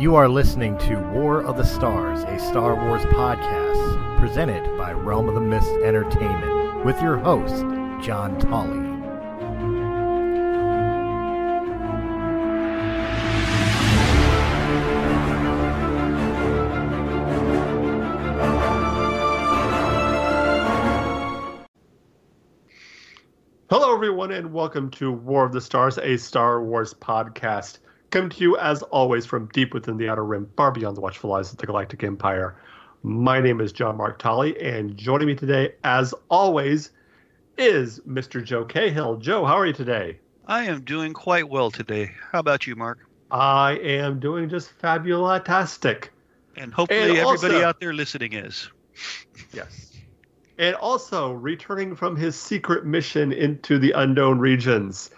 You are listening to War of the Stars, a Star Wars podcast presented by Realm of the Mist Entertainment with your host, John Tolley. Hello, everyone, and welcome to War of the Stars, a Star Wars podcast. Coming to you, as always, from deep within the Outer Rim, far beyond the watchful eyes of the Galactic Empire. My name is John Mark Tolley, and joining me today, as always, is Mr. Joe Cahill. Joe, how are you today? I am doing quite well today. How about you, Mark? I am doing just fabulastic. And hopefully And everybody also- out there listening is. Yes. And also, returning from his secret mission into the unknown regions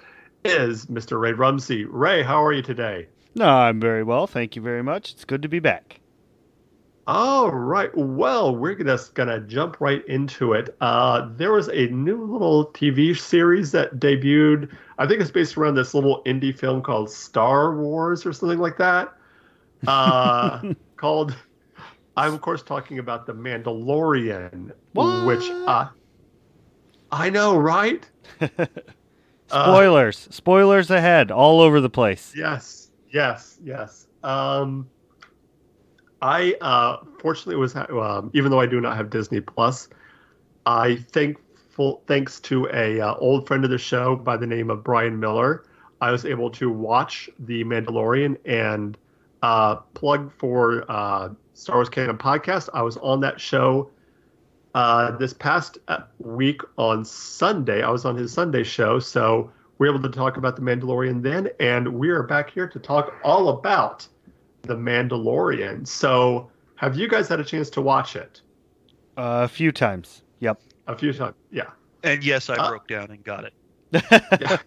is Mr. Ray Rumsey. Ray, how are you today? No, I'm very well. Thank you very much. It's good to be back. All right. Well, we're just gonna jump right into it. Uh, there was a new little TV series that debuted. I think it's based around this little indie film called Star Wars or something like that. Uh, called. I'm of course talking about the Mandalorian, which uh, I know, right? Uh, Spoilers. Spoilers ahead, all over the place. Yes, yes, yes. Um, I uh, fortunately was um, even though I do not have Disney Plus, I thankful thanks to a uh, old friend of the show by the name of Brian Miller, I was able to watch The Mandalorian and uh, plug for uh, Star Wars Canon podcast. I was on that show uh, this past uh, week on Sunday. I was on his Sunday show, so we're able to talk about the Mandalorian then, and we are back here to talk all about the Mandalorian. So, have you guys had a chance to watch it? Uh, a few times. Yep. A few times, yeah. And yes, I Uh, broke down and got it. Yeah.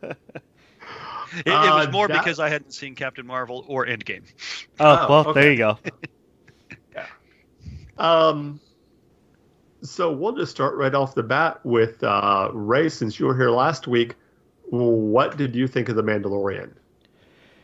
It, it was Uh, more that- because I hadn't seen Captain Marvel or Endgame. oh, Oh, well, okay. there you go. yeah. Um, so we'll just start right off the bat with uh, Ray. Since you were here last week, what did you think of the Mandalorian?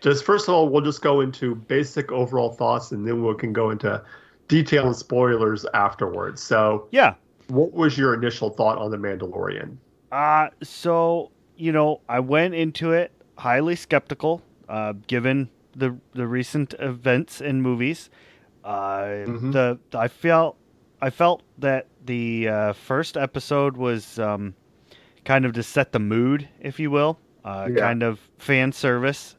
Just first of all, we'll just go into basic overall thoughts, and then we can go into detail and spoilers afterwards. So, Yeah. what was your initial thought on the Mandalorian? Uh, so, you know, I went into it highly skeptical, uh, given the the recent events in movies. Uh, Mhm. the I felt I felt that the uh, first episode was um, kind of to set the mood, if you will, uh, Yeah. kind of fan service.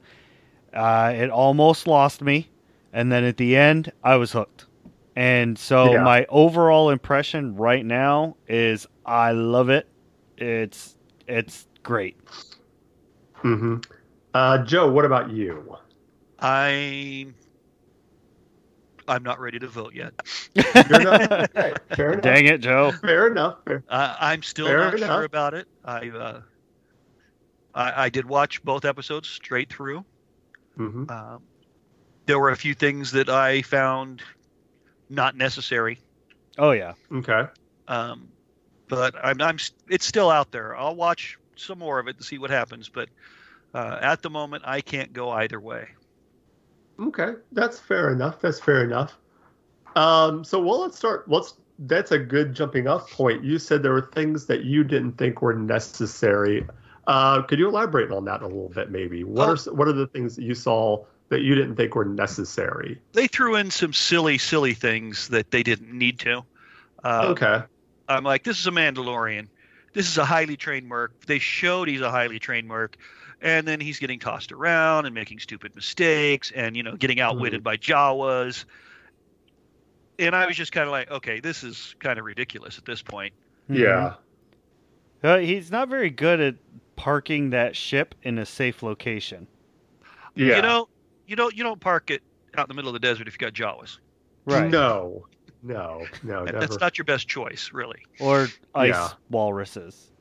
Uh, it almost lost me, and then at the end, I was hooked. And so Yeah. my overall impression right now is I love it. It's it's great. Mm-hmm. Uh, Joe, what about you? I I'm not ready to vote yet. You're not, fair enough. Dang it, Joe. Fair enough. Fair. Uh, I'm still Fair not enough. sure about it. I, uh, I I did watch both episodes straight through. hmm Um, there were a few things that I found not necessary. Oh yeah. Okay. Um, but I'm, I'm it's still out there. I'll watch some more of it to see what happens. But uh, at the moment, I can't go either way. Okay, that's fair enough. That's fair enough. Um, so well, let's start. Let's. That's a good jumping off point. You said there were things that you didn't think were necessary. Uh, could you elaborate on that a little bit, maybe? What Oh. are what are the things that you saw that you didn't think were necessary? They threw in some silly, silly things that they didn't need to. Uh, okay. I'm like, this is a Mandalorian. This is a highly trained merc. They showed he's a highly trained merc, and then he's getting tossed around and making stupid mistakes, and you know, getting outwitted by Jawas. And I was just kind of like, okay, this is kind of ridiculous at this point. Yeah. Uh, he's not very good at parking that ship in a safe location. Yeah. You know, you don't you don't park it out in the middle of the desert if you got Jawas. Right. No. No. No. That- never. That's not your best choice, really. Or ice Yeah. walruses.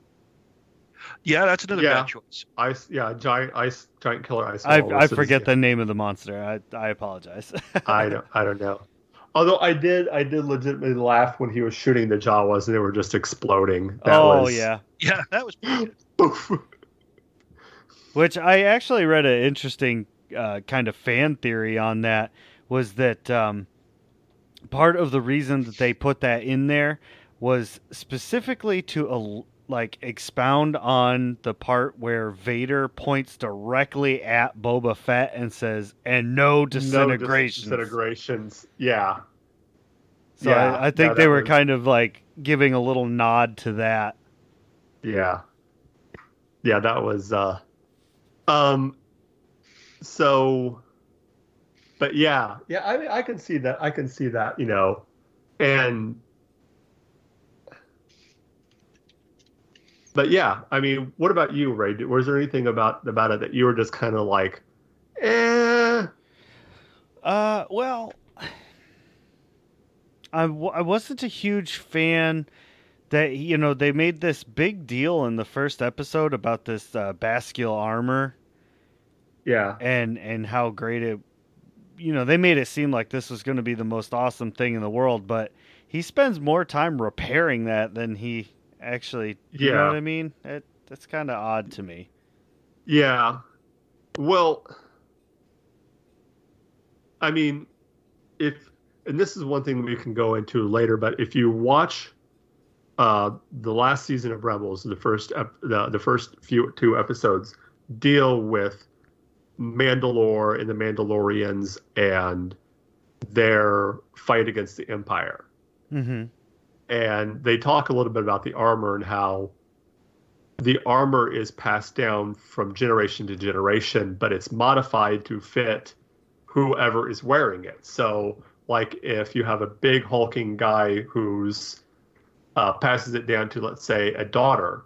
Yeah, that's another Yeah. bad choice. ice. Yeah. Giant ice. Giant killer ice. I, I forget the name of the monster. I, I apologize. I don't. I don't know. Although I did, I did legitimately laugh when he was shooting the Jawas and they were just exploding. That oh was, yeah. Yeah, that was pretty good. Oof. Which I actually read an interesting uh, kind of fan theory on that, was that um, part of the reason that they put that in there was specifically to like expound on the part where Vader points directly at Boba Fett and says, "And no disintegrations." No disintegrations. Yeah. So Yeah, I, I think yeah, they were was- kind of like giving a little nod to that. Yeah. Yeah, that was uh um so but yeah, yeah, I I can see that. I can see that, you know. And But yeah, I mean, what about you, Ray? Was there anything about about it that you were just kind of like, eh? Uh, well, I, w- I wasn't a huge fan that you know they made this big deal in the first episode about this uh, Beskar armor Yeah, and and how great it you know they made it seem like this was going to be the most awesome thing in the world but he spends more time repairing that than he actually you know Yeah. what i mean it, that's kind of odd to me Yeah. Well, I mean, if and this is one thing we can go into later, but if you watch uh, the last season of Rebels, the first ep- the the first few two episodes deal with Mandalore and the Mandalorians and their fight against the Empire mm-hmm and they talk a little bit about the armor and how the armor is passed down from generation to generation, but it's modified to fit whoever is wearing it. So, like if you have a big hulking guy who's uh, passes it down to, let's say, a daughter,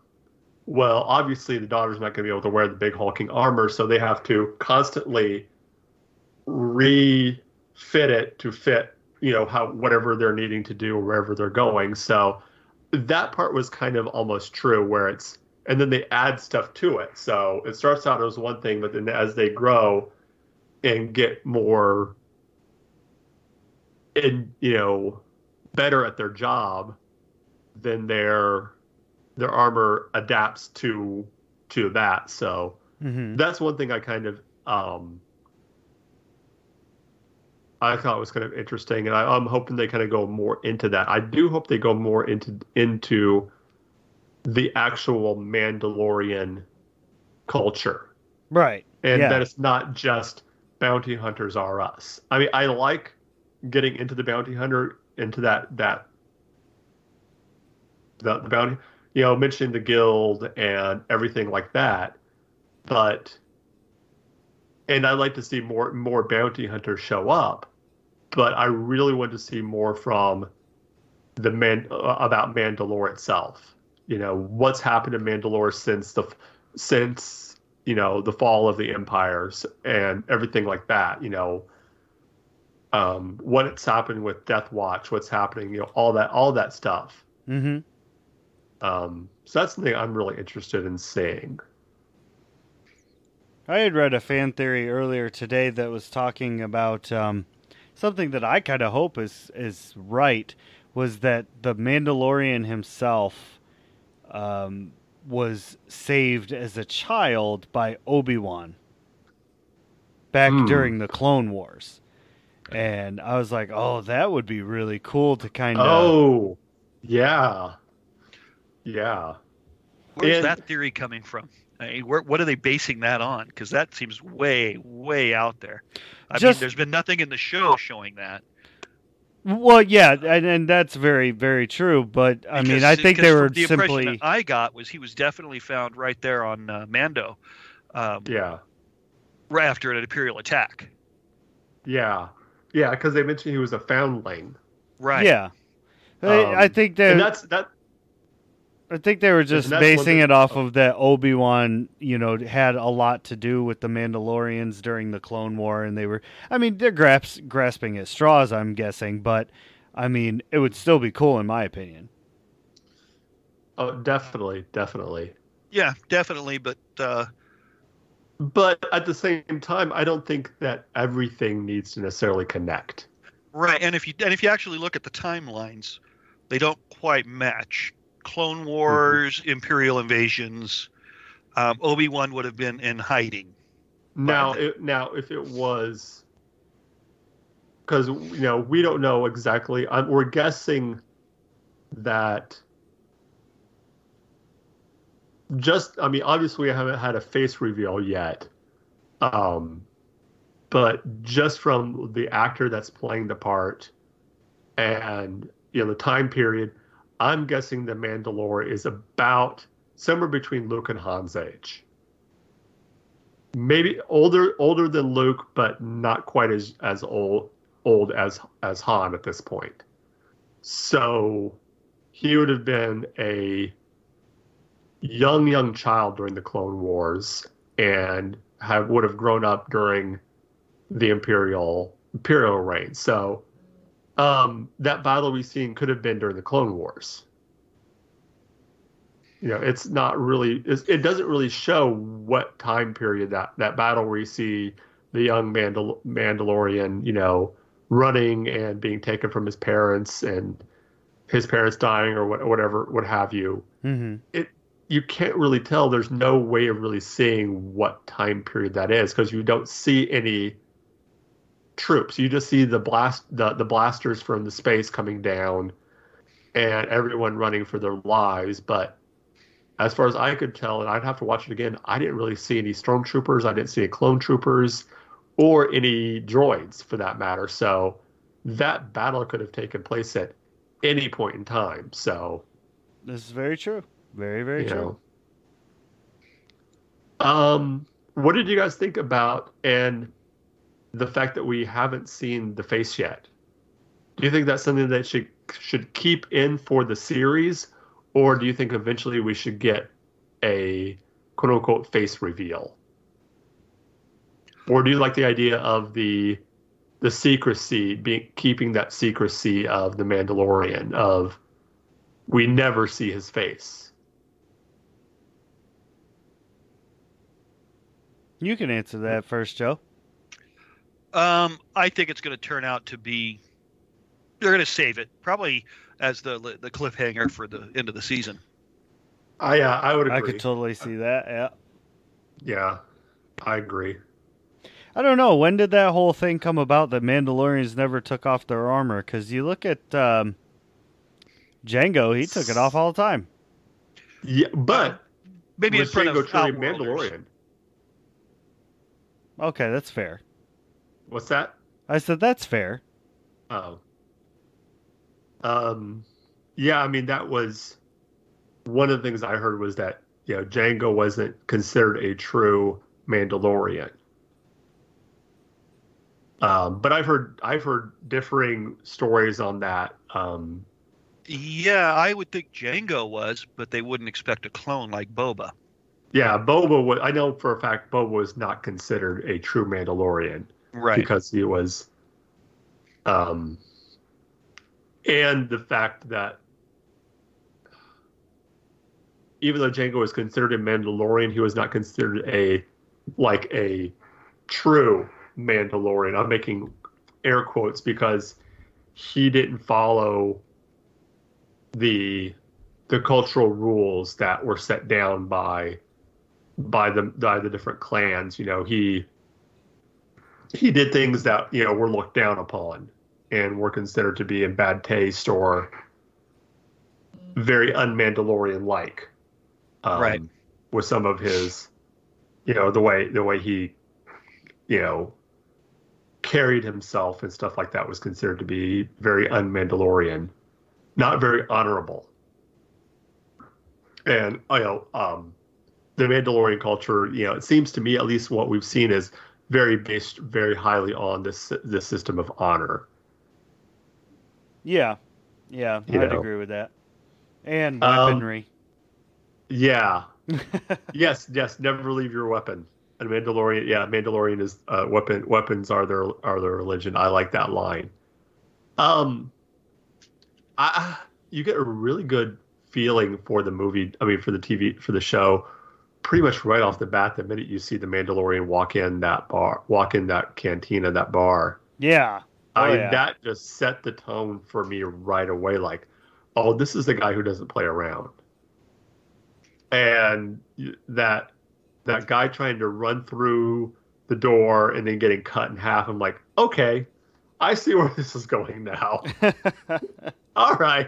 well, obviously the daughter's not going to be able to wear the big hulking armor, so they have to constantly refit it to fit you know how whatever they're needing to do or wherever they're going. So that part was kind of almost true where it's and then they add stuff to it. So it starts out as one thing but then as they grow and get more and you know better at their job then their their armor adapts to to that. So mm-hmm. that's one thing I kind of um, I thought was kind of interesting, and I, I'm hoping they kind of go more into that. I do hope they go more into into the actual Mandalorian culture, right and Yeah. that it's not just bounty hunters are us. I mean, I like getting into the bounty hunter into that that the, the bounty, you know, mentioning the guild and everything like that, but and I'd like to see more more bounty hunters show up, but I really want to see more from the man uh, about Mandalore itself. You know, what's happened to Mandalore since the since you know the fall of the empires and everything like that. You know, um, what's happened with Death Watch, what's happening, you know, all that all that stuff. mm-hmm Um, so that's something I'm really interested in seeing. I had read a fan theory earlier today that was talking about um, something that I kind of hope is is right was that the Mandalorian himself um, was saved as a child by Obi Wan back Hmm. during the Clone Wars, and I was like, oh, that would be really cool to kind of. Oh, yeah, yeah. Where's And- that theory coming from? I mean, where, what are they basing that on? Because that seems way, way out there. I Just- mean, there's been nothing in the show showing that. Well, yeah, and, and that's very, very true. But I mean, I think they because were from the impression simply. I got was he was definitely found right there on uh, Mando, um, Yeah, right after an Imperial attack. yeah, yeah. Because they mentioned he was a foundling, Right. Yeah, I, I Um, think they. and that's that. I think they were just basing it off of that Obi Wan, you know, had a lot to do with the Mandalorians during the Clone War, and they were. I mean, they're grasp, grasping at straws, I'm guessing, but I mean, it would still be cool in my opinion. Oh, definitely, definitely. Yeah, definitely. But uh, But at the same time, I don't think that everything needs to necessarily connect. right, and if you and if you actually look at the timelines, they don't quite match. Clone Wars, Imperial invasions. Um, Obi Wan would have been in hiding. Now, it, now, if it was, because you know we don't know exactly. I'm, we're guessing that just I mean obviously I haven't had a face reveal yet. Um but just from the actor that's playing the part and you know the time period, I'm guessing the Mandalore is about somewhere between Luke and Han's age. Maybe older older than Luke, but not quite as as old old as as Han at this point. So he would have been a young young child during the Clone Wars and have would have grown up during the Imperial Imperial reign. So um, that battle we've seen could have been during the Clone Wars. You know, it's not really. It's, it doesn't really show what time period that that battle where you see the young Mandal- Mandalorian, you know, running and being taken from his parents and his parents dying or what, whatever, what have you. Mm-hmm. It you can't really tell. There's no way of really seeing what time period that is because you don't see any troops. You just see the blast the, the blasters from the space coming down and everyone running for their lives. But as far as I could tell, and I'd have to watch it again, I didn't really see any stormtroopers. I didn't see any clone troopers or any droids for that matter. So that battle could have taken place at any point in time. So This is very true. Very, very true. know. Um, what did you guys think about and the fact that we haven't seen the face yet? Do you think that's something that should should keep in for the series, or do you think eventually we should get a quote unquote face reveal? Or do you like the idea of the the secrecy being keeping that secrecy of the Mandalorian of we never see his face? You can answer that first, Joe. Um, I think it's going to turn out to be. They're going to save it probably as the the cliffhanger for the end of the season. I uh, I would agree. I could totally see that. Yeah. Yeah, I agree. I don't know. When did that whole thing come about that Mandalorians never took off their armor? Because you look at um, Django, he took it off all the time. Yeah, but Maybe in was front Django of truly Mandalorian? Okay, that's fair. What's that? I said that's fair. Oh. Um, yeah, I mean that was one of the things I heard was that you know Django wasn't considered a true Mandalorian. Um, but I've heard I've heard differing stories on that. Um, Yeah, I would think Django was, but they wouldn't expect a clone like Boba. yeah, Boba was. I know for a fact Boba was not considered a true Mandalorian. Right. because he was um and the fact that even though Django was considered a Mandalorian, he was not considered a like a true Mandalorian. I'm making air quotes because he didn't follow the the cultural rules that were set down by by the by the different clans. You know, he he did things that you know were looked down upon and were considered to be in bad taste or very un-Mandalorian like. Um, Right. With some of his, you know, the way the way he, you know, carried himself and stuff like that was considered to be very un-Mandalorian, not very honorable. And you know, um, the Mandalorian culture, you know, it seems to me at least what we've seen is very based very highly on this this system of honor. Yeah, yeah, You I'd know. agree with that. And Um, weaponry. Yeah. yes, yes, never leave your weapon. And Mandalorian, yeah, Mandalorian is uh, weapon. Weapons are their are their religion. I like that line. Um, I you get a really good feeling for the movie. I mean, for the TV for the show, pretty much right off the bat. The minute you see the Mandalorian walk in that bar, walk in that cantina, that bar, yeah. Oh, I yeah. that just set the tone for me right away. Like, oh, this is the guy who doesn't play around. And that that guy trying to run through the door and then getting cut in half. I'm like, okay, I see where this is going now. All right.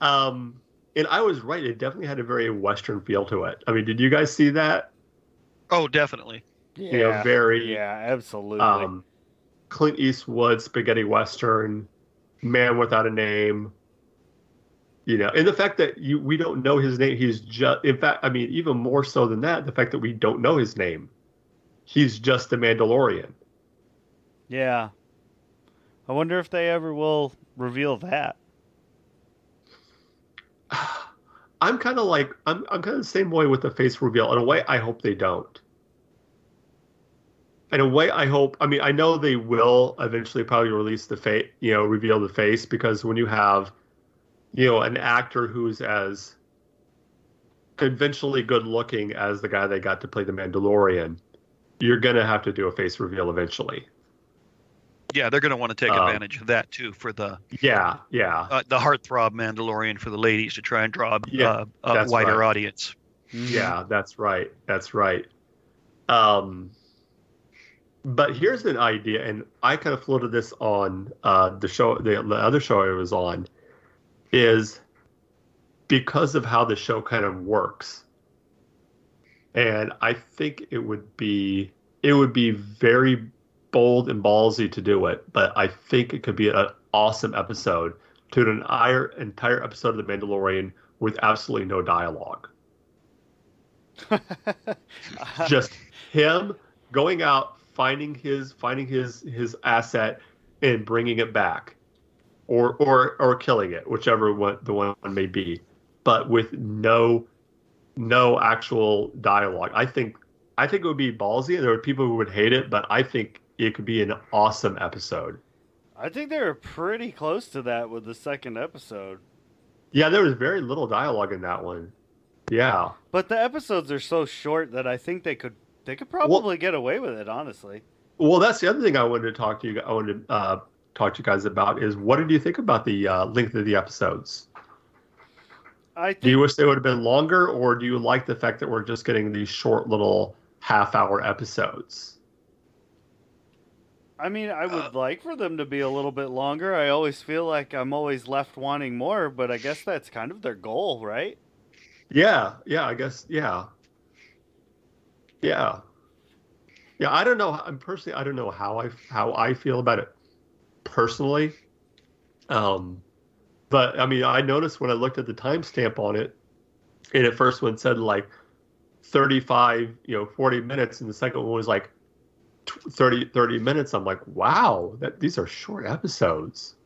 Um, and I was right. It definitely had a very Western feel to it. I mean, did you guys see that? Oh, definitely. yeah, You know, very yeah, absolutely. um, Clint Eastwood spaghetti Western, Man Without a Name. You know, and the fact that you we don't know his name, he's just in fact, I mean, even more so than that, the fact that we don't know his name. He's just the Mandalorian. yeah. I wonder if they ever will reveal that. I'm kind of like I'm I'm kind of the same way with the face reveal. In a way, I hope they don't. In a way, I hope. I mean, I know they will eventually probably release the face, you know, reveal the face because when you have, you know, an actor who's as conventionally good looking as the guy they got to play the Mandalorian, you're gonna have to do a face reveal eventually. Yeah, they're going to want to take Um, advantage of that too for the Yeah, yeah, uh, the heartthrob Mandalorian for the ladies to try and draw Yeah, uh, a wider right. audience. Yeah, that's right. That's right. Um, but here's an idea, and I kind of floated this on uh, the show, the, the other show I was on, is because of how the show kind of works, and I think it would be it would be very bold and ballsy to do it, but I think it could be an awesome episode. To an entire entire episode of The Mandalorian with absolutely no dialogue. Just him going out finding his finding his his asset and bringing it back. Or or or killing it whichever one the one may be. But with no no actual dialogue. I think i think it would be ballsy and there are people who would hate it but i think it could be an awesome episode I think they were pretty close to that with the second episode. yeah there was very little dialogue in that one yeah But the episodes are so short that I think they could they could probably get away with it, honestly. Well, that's the other thing I wanted to talk to you. I wanted to uh, talk to you guys about is what did you think about the uh, length of the episodes? I Do you wish they would have been longer, or do you like the fact that we're just getting these short little half-hour episodes? I mean I would Uh, like for them to be a little bit longer. I always feel like I'm always left wanting more, but I guess that's kind of their goal, right? Yeah, yeah, I guess, yeah, yeah, yeah. I don't know. I'm personally, I don't know how I how I feel about it personally. Um, but I mean, I noticed when I looked at the timestamp on it, and at first one said like 35, you know, 40 minutes, and the second one was like tw- 30 30 minutes. I'm like, wow, that these are short episodes.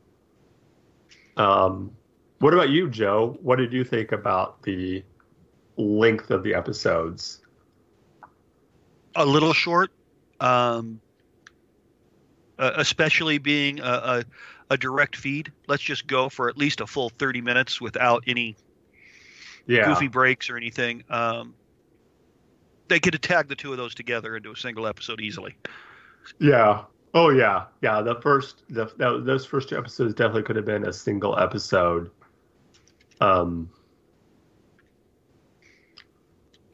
Um, what about you, Joe? What did you think about the length of the episodes? A little short, um, especially being a, a, a direct feed. Let's just go for at least a full 30 minutes without any Yeah, goofy breaks or anything. Um, they could have tagged the two of those together into a single episode easily. yeah, oh yeah, yeah. The first, the that, those first two episodes definitely could have been a single episode. Um,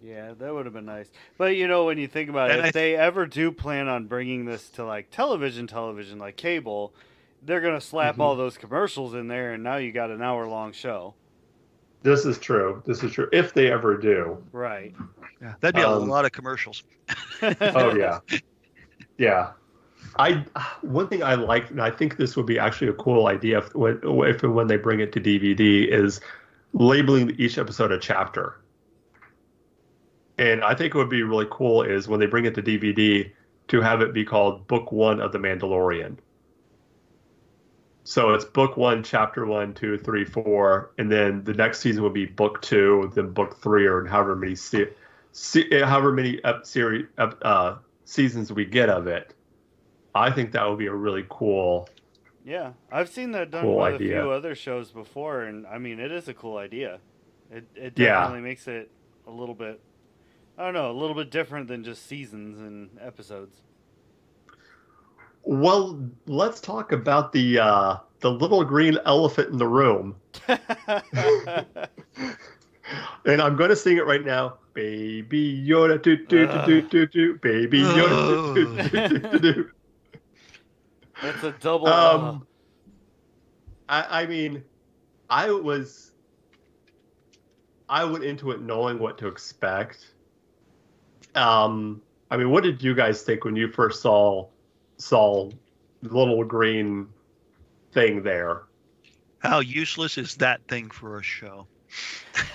Yeah, that would have been nice. But you know, when you think about it, And if they ever do plan on bringing this to like television, television like cable, they're gonna slap Mhm. all those commercials in there, and now you got an hour long show. This is true. This is true. If they ever do. Right. Yeah, that'd be a Um, lot of commercials. Oh yeah, yeah. I one thing I like, and I think this would be actually a cool idea if when if and when they bring it to DVD is labeling each episode a chapter. And I think it would be really cool is when they bring it to DVD to have it be called Book One of the Mandalorian. So it's Book One, Chapter One, Two, Three, Four, and then the next season would be Book Two, then Book Three, or however many se- se- however many ep- series ep- uh, seasons we get of it. I think that would be a really cool. Yeah, I've seen that done Cool with idea. a few other shows before, and I mean, it is a cool idea. It it Yeah. definitely makes it a little bit, I don't know, a little bit different than just seasons and episodes. Well, let's talk about the uh, the little green elephant in the room, and I'm going to sing it right now. Baby Yoda, do do do do do do, baby Yoda, do do do do do. That's a double. Um, I, I mean, I was, I went into it knowing what to expect. Um, I mean, what did you guys think when you first saw saw the little green thing there? How useless is that thing for a show?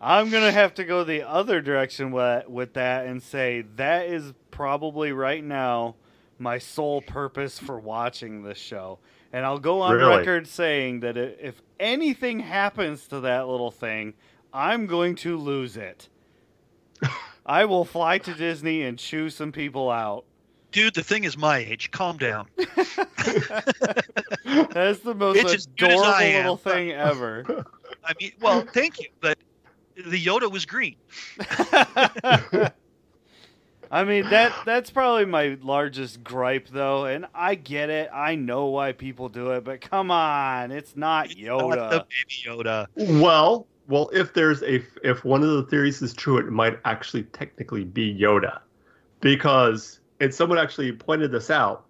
I'm gonna have to go the other direction with, with that and say that is probably right now my sole purpose for watching this show. And I'll go on Really? record saying that if anything happens to that little thing, I'm going to lose it. I will fly to Disney and chew some people out. Dude, the thing is my age. Calm down. That's the most It's as good as adorable little thing ever. I mean, well, thank you, but the Yoda was green. I mean that that's probably my largest gripe though, and I get it. I know why people do it, but come on, it's not Not Yoda. the baby Yoda. Well, well, if there's a if one of the theories is true, it might actually technically be Yoda, because and someone actually pointed this out.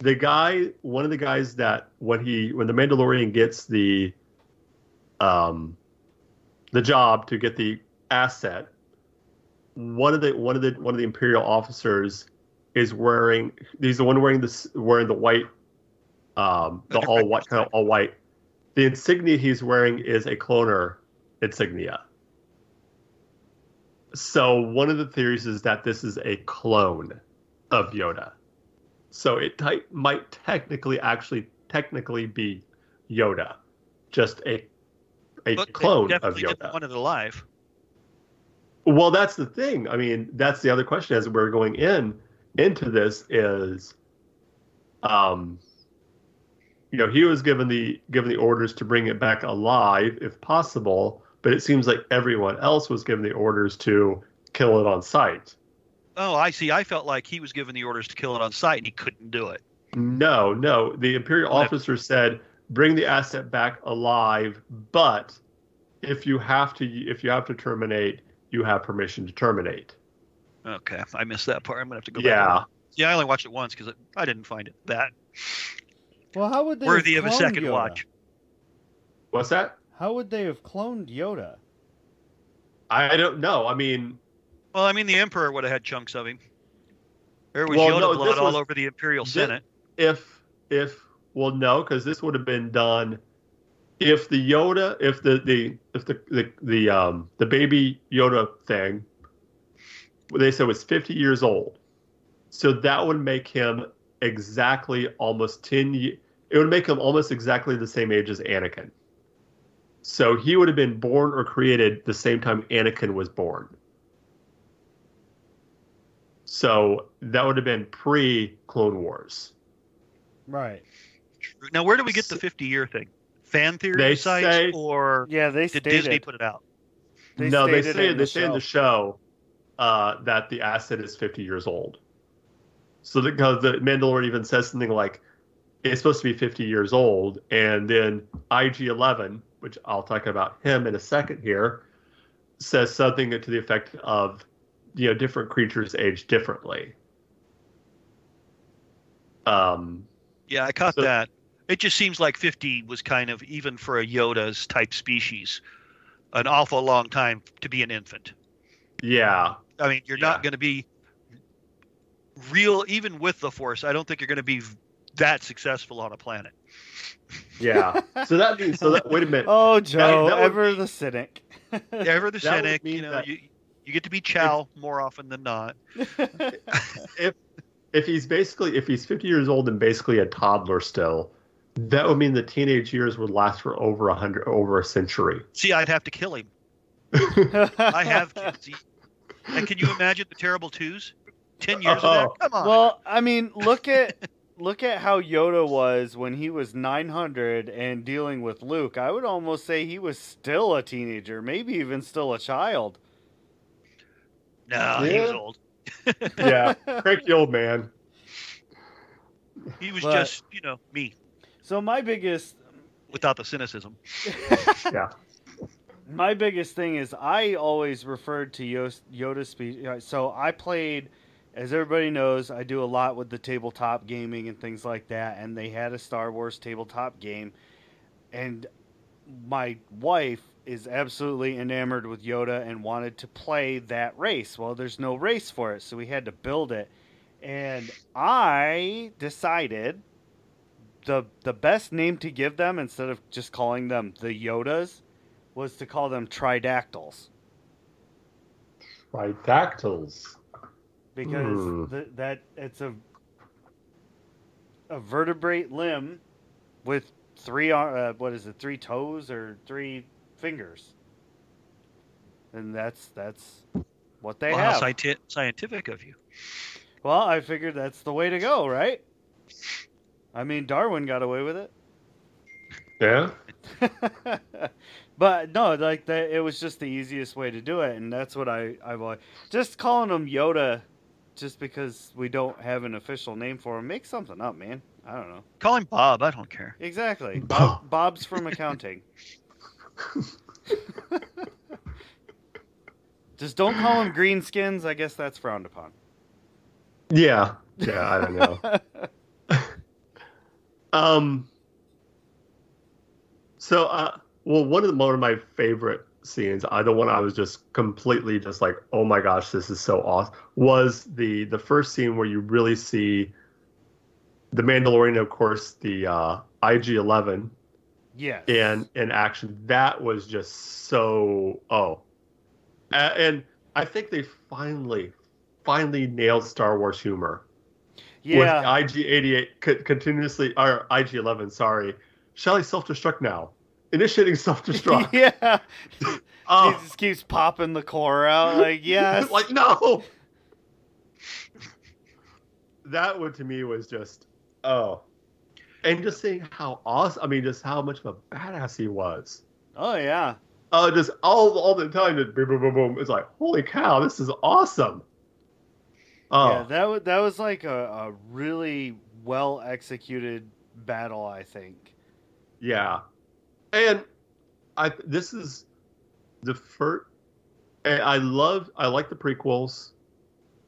The guy, one of the guys that when he when the Mandalorian gets the um the job to get the asset, one of the one of the one of the Imperial officers is wearing he's the one wearing this wearing the white um the all white kind of all white. The insignia he's wearing is a cloner insignia. So one of the theories is that this is a clone of Yoda. So it ti- might technically actually technically be Yoda, just a a But clone of Yoda. want it alive. Well, that's the thing. I mean, that's the other question as we're going in into this is, um, you know, he was given the given the orders to bring it back alive if possible, but it seems like everyone else was given the orders to kill it on sight. Oh, I see. I felt like he was given the orders to kill it on sight, and he couldn't do it. No, no. The Imperial Well, that- officer said, "Bring the asset back alive, but if you have to, if you have to terminate, you have permission to terminate." Okay, I missed that part. I'm gonna have to go. Yeah. and- Yeah, I only watched it once because I didn't find it that well, how would they worthy of a second Yoda? watch. What's that? How would they have cloned Yoda? I don't know. I mean, Well, I mean, the Emperor would have had chunks of him. There was Well, Yoda no, blood this all was- over the Imperial thi- Senate. if if well no because this would have been done if the yoda if the the if the the, the um the baby yoda thing they said was 50 years old so that would make him exactly almost 10 ye- it would make him almost exactly the same age as anakin so he would have been born or created the same time anakin was born so that would have been pre clone wars Right. Now, where do we get the 50 year thing? Fan theory They sites, say- or Yeah, they did stated. Disney put it out? They no, they stated say in they the say in the show. show uh, that the asset is 50 years old. So because the Mandalorian even says something like it's supposed to be 50 years old, and then IG-11, which I'll talk about him in a second here, says something to the effect of you know different creatures age differently. Um, Yeah, I caught So- that. It just seems like 50 was kind of, even for a Yoda's type species, an awful long time to be an infant. yeah, I mean, you're Yeah. not going to be real, even with the Force. I don't think you're going to be that successful on a planet. Yeah. so that means so that wait a minute. Oh, Joe, that would ever be- the cynic. Ever the That cynic, you know, that- you, you get to be Chow more often than not. if if he's basically if he's 50 years old and basically a toddler still that would mean the teenage years would last for over a hundred over a century See, I'd have to kill him. I have kids. And can you imagine the terrible twos? Ten years of that? Oh. Come on. Well, I mean, look at look at how Yoda was when he was 900 and dealing with Luke. I would almost say he was still a teenager, maybe even still a child. no, he was old. yeah cranky old man He was But- just, you know, me So my biggest without the cynicism. yeah my biggest thing is I always referred to Yos- Yoda's speech. So I played as everybody knows, I do a lot with the tabletop gaming and things like that, and they had a Star Wars tabletop game, and my wife is absolutely enamored with Yoda and wanted to play that race. Well, there's no race for it, so we had to build it. And I decided the the best name to give them instead of just calling them the Yodas was to call them tridactyls Tridactyls. Because th- that it's a a vertebrate limb with three ar- uh, what is it three toes or three fingers. And that's that's what they Well, how have. scientific of you. well i figured that's the way to go right? I mean darwin got away with it. Yeah. but no, like that, it was just the easiest way to do it, and that's what I I wa- just calling him Yoda, just because we don't have an official name for him. Make something up, man. I don't know Call him Bob. I don't care. exactly. Bob, Bob's from accounting. just don't call him greenskins. I guess that's frowned upon. Yeah. Yeah, I don't know. Um. So, uh, well, one of the one of my favorite scenes, uh, the one I was just completely just like, oh my gosh, this is so awesome, was the the first scene where you really see the Mandalorian, of course, the uh, IG Eleven, yeah, in in action. That was just so oh, and I think they finally finally nailed Star Wars humor yeah. with IG88 continuously, or IG11, sorry. Shall I self-destruct now? Initiating self-destruct. yeah. oh, He just keeps popping the core out. Like yes. like no. That one to me was just oh, and just seeing how awesome. I mean, just how much of a badass he was. oh yeah. Oh, just all all the time, just boom, boom, boom, boom. It's like holy cow, this is awesome. Oh, Yeah, that was that was like a, a really well executed battle, I think. Yeah, and I this is the first. And I love I like the prequels.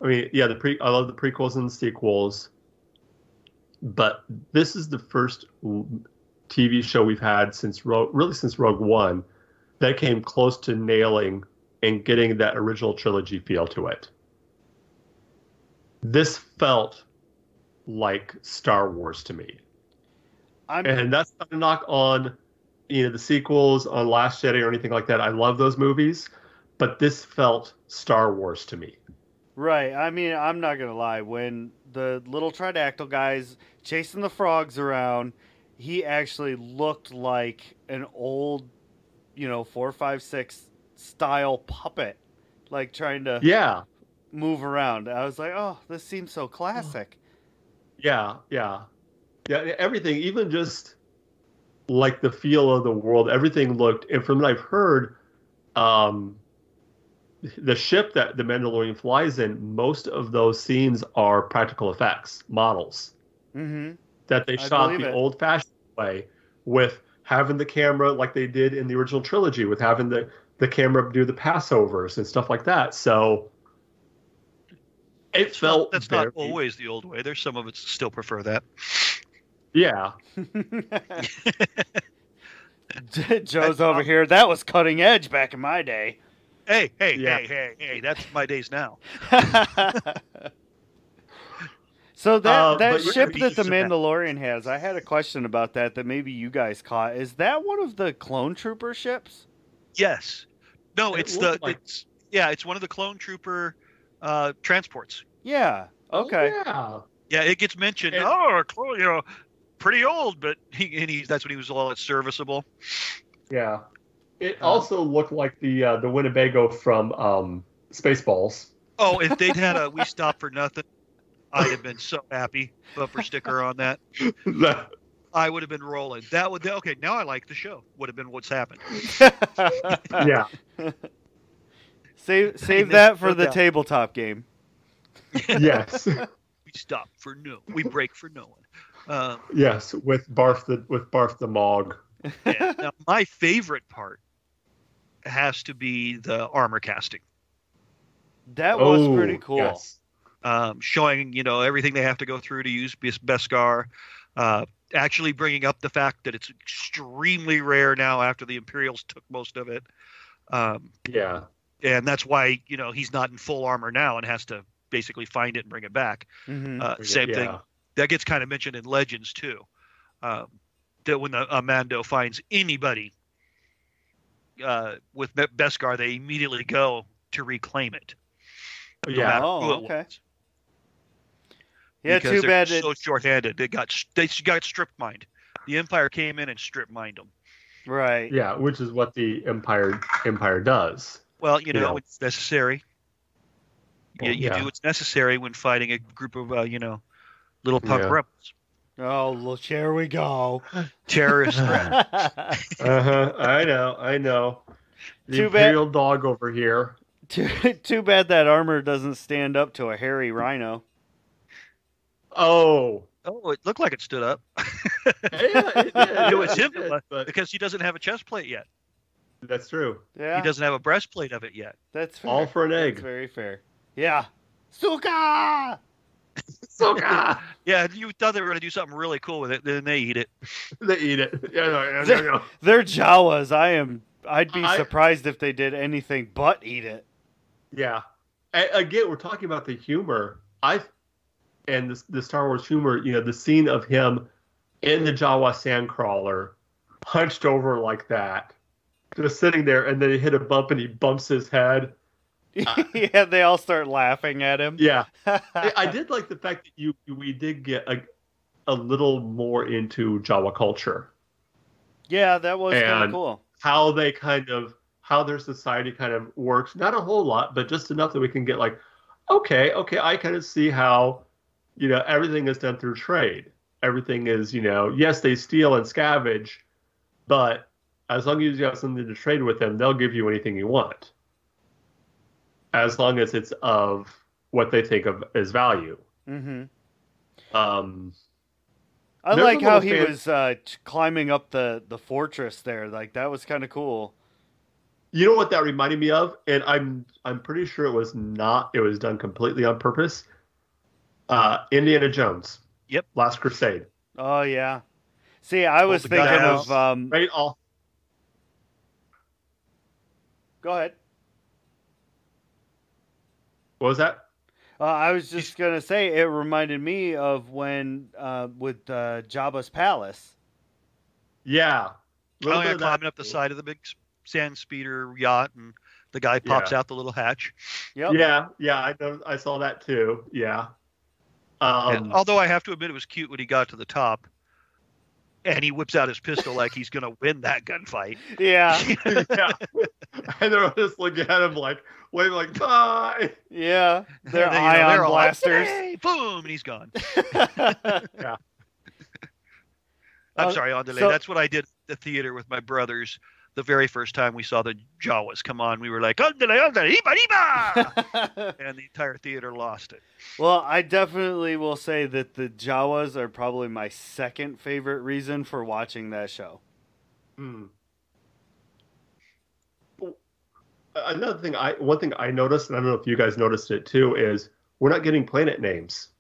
I mean, yeah, the pre I love the prequels and the sequels. But this is the first TV show we've had since Rogue, really since Rogue One, that came close to nailing and getting that original trilogy feel to it. This felt like Star Wars to me I'm and that's not a knock on you know the sequels on Last Jedi or anything like that. I love those movies, but this felt Star Wars to me. right. I mean, I'm not gonna lie. When the little tridactyl guys chasing the frogs around, he actually looked like an old, you know, four, five, six style puppet, like trying to Yeah, move around. I was like, oh, this seems so classic. yeah, yeah, yeah. Everything, even just like the feel of the world, everything looked. And from what I've heard, um, the ship that the Mandalorian flies in, most of those scenes are practical effects models. Mm-hmm. that they I shot the it. old fashioned way with having the camera like they did in the original trilogy with having the the camera do the passovers and stuff like that so it felt That's very, not always the old way. There's some of us still prefer that. Yeah Joe's over here. That was cutting edge back in my day. Hey, hey, Yeah. hey, hey, hey! That's my days now. so that Uh, that ship that the so bad. Mandalorian has, I had a question about that that maybe you guys caught. Is that one of the clone trooper ships? Yes. No, It it's the like- it's yeah, it's one of the clone trooper uh, transports. Yeah. Okay. Oh, yeah Yeah, it gets mentioned. And- oh, clone, you know, pretty old, but he and he's that's when he was all serviceable. yeah it Uh, also looked like the uh, the winnebago from um spaceballs Oh, if they'd had a we stop for nothing, I'd have been so happy. Bumper sticker on that. That- I would have been rolling. That would okay. Now I like the show. Would have been what's happened. yeah save save that for the doubt. tabletop game. yes We stop for no. We break for no one. Um, yes with barf the with barf the mog yeah. Now my favorite part has to be the armor casting. That was Oh, pretty cool. yes. um, showing you know everything they have to go through to use Bes- Beskar. Uh, actually bringing up the fact that it's extremely rare now after the Imperials took most of it. Um, Yeah. and that's why you know he's not in full armor now and has to basically find it and bring it back. Mhm. Uh, same thing Yeah. That gets kind of mentioned in Legends too. Um, that when the uh, Mando finds anybody uh, with Be- Beskar, they immediately go to reclaim it. no Yeah. Oh, it okay. was, yeah, because too they're bad. So It, short-handed, they got they got strip mined. The Empire came in and strip mined them. right. Yeah, which is what the Empire Empire does. Well, you know, Yeah. it's necessary. You, you yeah. do what's necessary when fighting a group of, uh, you know, little punk Yeah. rebels. Oh, well, here we go. Terrorist threat. Uh-huh. I know, I know. The Too bad- Imperial dog over here. too, too bad that armor doesn't stand up to a hairy rhino. Oh. Oh, it looked like it stood up Yeah, it, did, It was him, did, but- but because he doesn't have a chest plate yet. that's true. Yeah, He doesn't have a breastplate of it yet. that's fair. All for an egg. That's egg. very fair. Yeah. Suka! Soka! Yeah, you thought they were going to do something really cool with it, then they eat it. they eat it. Yeah, no, no, no, no. They're Jawas. I am. I'd be I- surprised if they did anything but eat it. Yeah. A- again, we're talking about the humor. I and the, the Star Wars humor. You know, the scene of him in the Jawa sandcrawler, hunched over like that, just sitting there, and then he hit a bump and he bumps his head. Uh, yeah, they all start laughing at him. Yeah, I, I did like the fact that you we did get a a little more into Jawa culture, Yeah, that was kind of cool. how they kind of how their society kind of works. Not a whole lot, but just enough that we can get like, okay, okay, I kind of see how, you know, everything is done through trade. Everything is, you know, yes, they steal and scavenge, but as long as you have something to trade with them, they'll give you anything you want. As long as it's of what they think of as value. hmm Um, I like how he fan- was uh, climbing up the, the fortress there. Like that was kind of cool. You know what that reminded me of, and I'm I'm pretty sure it was not. It was done completely on purpose. Uh, Indiana Jones. Yep. Last Crusade. Oh yeah. See, I was thinking of. Um, Right. All. Go ahead. What was that? Uh, I was just gonna say it reminded me of when uh, with uh, Jabba's palace. Yeah. Oh, Little yeah, climbing up the side of the big sand speeder yacht, and the guy pops out the little hatch. Yep. Yeah, yeah. I. I saw that too. Yeah. And Um, although I have to admit, it was cute when he got to the top, and he whips out his pistol like he's going to win that gunfight. Yeah. yeah. and they're just looking at him like, waving like, die. Yeah. They're And then, you know, ion they're all like, blasters. Boom, and he's gone. Yeah. I'm Uh, sorry, on delay. so- That's what I did at the theater with my brothers. The very first time we saw the Jawas come on, we were like, "Andale, andale, iba, iba!" and the entire theater lost it. well, I definitely will say that the Jawas are probably my second favorite reason for watching that show. Hmm. Another thing, I one thing I noticed, and I don't know if you guys noticed it too, is we're not getting planet names.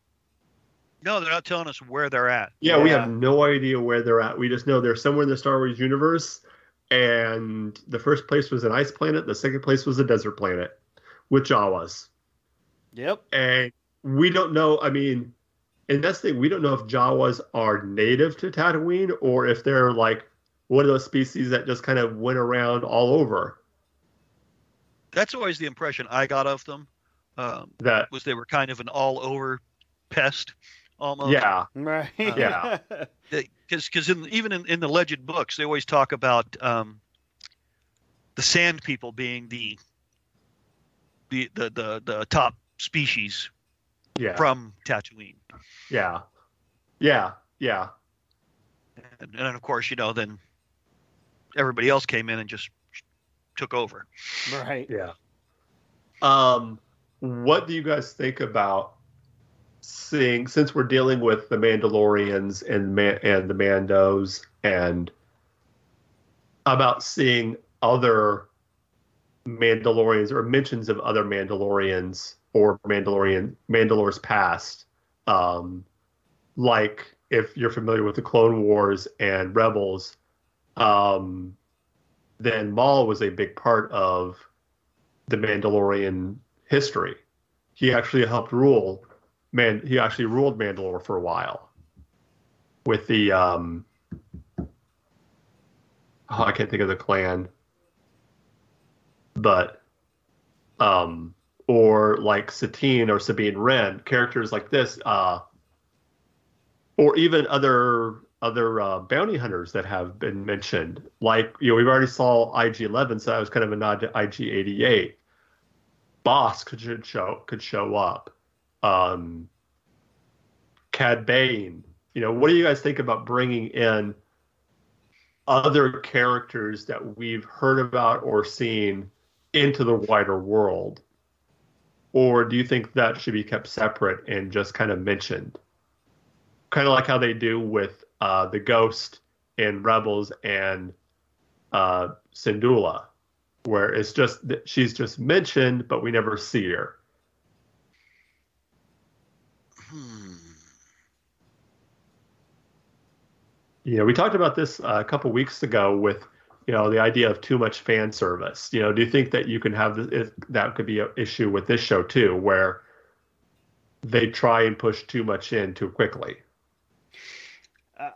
No, they're not telling us where they're at. Yeah, we have no idea where they're at. We just know they're somewhere in the Star Wars universe, and the first place was an ice planet. The second place was a desert planet with Jawas, Yep. and we don't know. I mean, and that's the thing. We don't know if Jawas are native to Tatooine or if they're like one of those species that just kind of went around all over. That's always the impression I got of them. Um, That was they were kind of an all-over pest, almost. yeah, Right. Yeah. because because in, even in, in the legend books they always talk about um, the sand people being the the the the, the top species yeah, from Tatooine, yeah, yeah, yeah. and, and of course you know then everybody else came in and just took over. right. Yeah. Um, what do you guys think about seeing since we're dealing with the Mandalorians and and the Mandos and about seeing other Mandalorians or mentions of other Mandalorians or Mandalorian Mandalore's past. Um, like if you're familiar with the Clone Wars and Rebels, um, then Maul was a big part of the Mandalorian history. He actually helped rule man. He actually ruled Mandalore for a while with the um, oh, I can't think of the clan, but um, or like Satine or Sabine Wren, characters like this, uh, or even other other uh, bounty hunters that have been mentioned. Like you know, we've already saw IG Eleven, so that was kind of a nod to IG eighty eight. Bossk could show could show up. Um, Cad Bane. You know, what do you guys think about bringing in other characters that we've heard about or seen into the wider world? Or do you think that should be kept separate and just kind of mentioned? Kind of like how they do with uh, the Ghost in Rebels and uh, Syndulla, where it's just she's just mentioned, but we never see her. You know, we talked about this uh, a couple weeks ago with you know the idea of too much fan service. You know, do you think that you can have this, that could be an issue with this show too, where they try and push too much in too quickly? Uh,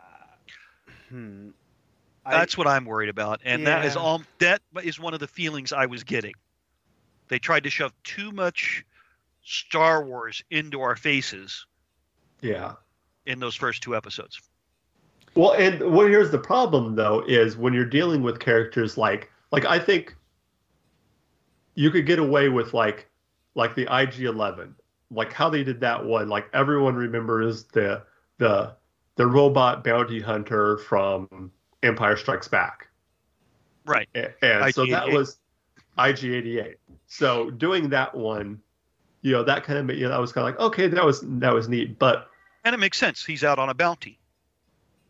hmm. That's I, what I'm worried about, and yeah. that is all. That is one of the feelings I was getting. They tried to shove too much Star Wars into our faces. Yeah. In those first two episodes. Well, and what here's the problem though is when you're dealing with characters like like I think you could get away with like like the IG-11, like how they did that one. Like everyone remembers the the the robot bounty hunter from Empire Strikes Back. Right. And, and so that was IG-88. So doing that one, you know, that kind of you know that was kind of like okay, that was that was neat, but and it makes sense. He's out on a bounty.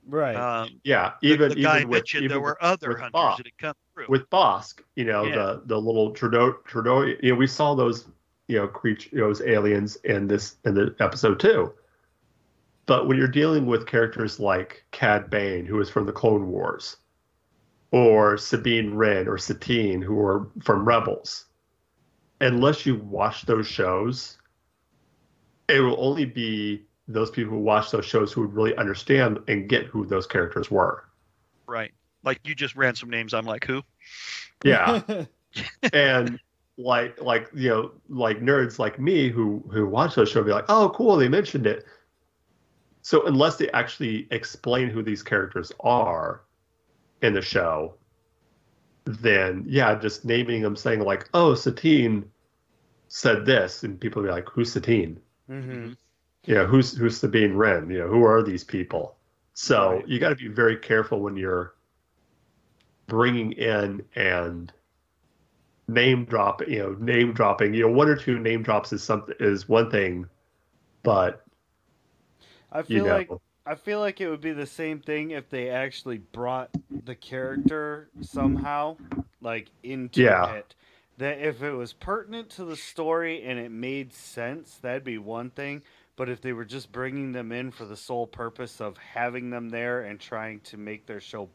Right. Um, yeah. Even the, the guy even with, mentioned even there were other hunters Bossk, that had come through. With Bossk, you know, Yeah. the the little Trudeau Trudeau. You know, we saw those you know creature those aliens in this in the episode too. But when you're dealing with characters like Cad Bane, who is from the Clone Wars, or Sabine Wren or Satine, who are from Rebels, unless you watch those shows, it will only be those people who watch those shows who would really understand and get who those characters were. Right. Like you just ran some names. I'm like, who? Yeah. and like like you know like nerds like me who who watch those shows be like, oh cool, they mentioned it. So unless they actually explain who these characters are in the show, then yeah, just naming them, saying like, oh, Satine said this, and people be like, who's Satine? hmm you know who's who's Sabine Wren? You know who are these people? So Right. you got to be very careful when you're bringing in and name drop. You know, name dropping. You know, one or two name drops is something is one thing, but I you feel know, like I feel like it would be the same thing if they actually brought the character somehow, like into Yeah. it. That if it was pertinent to the story and it made sense, that'd be one thing. But if they were just bringing them in for the sole purpose of having them there and trying to make their show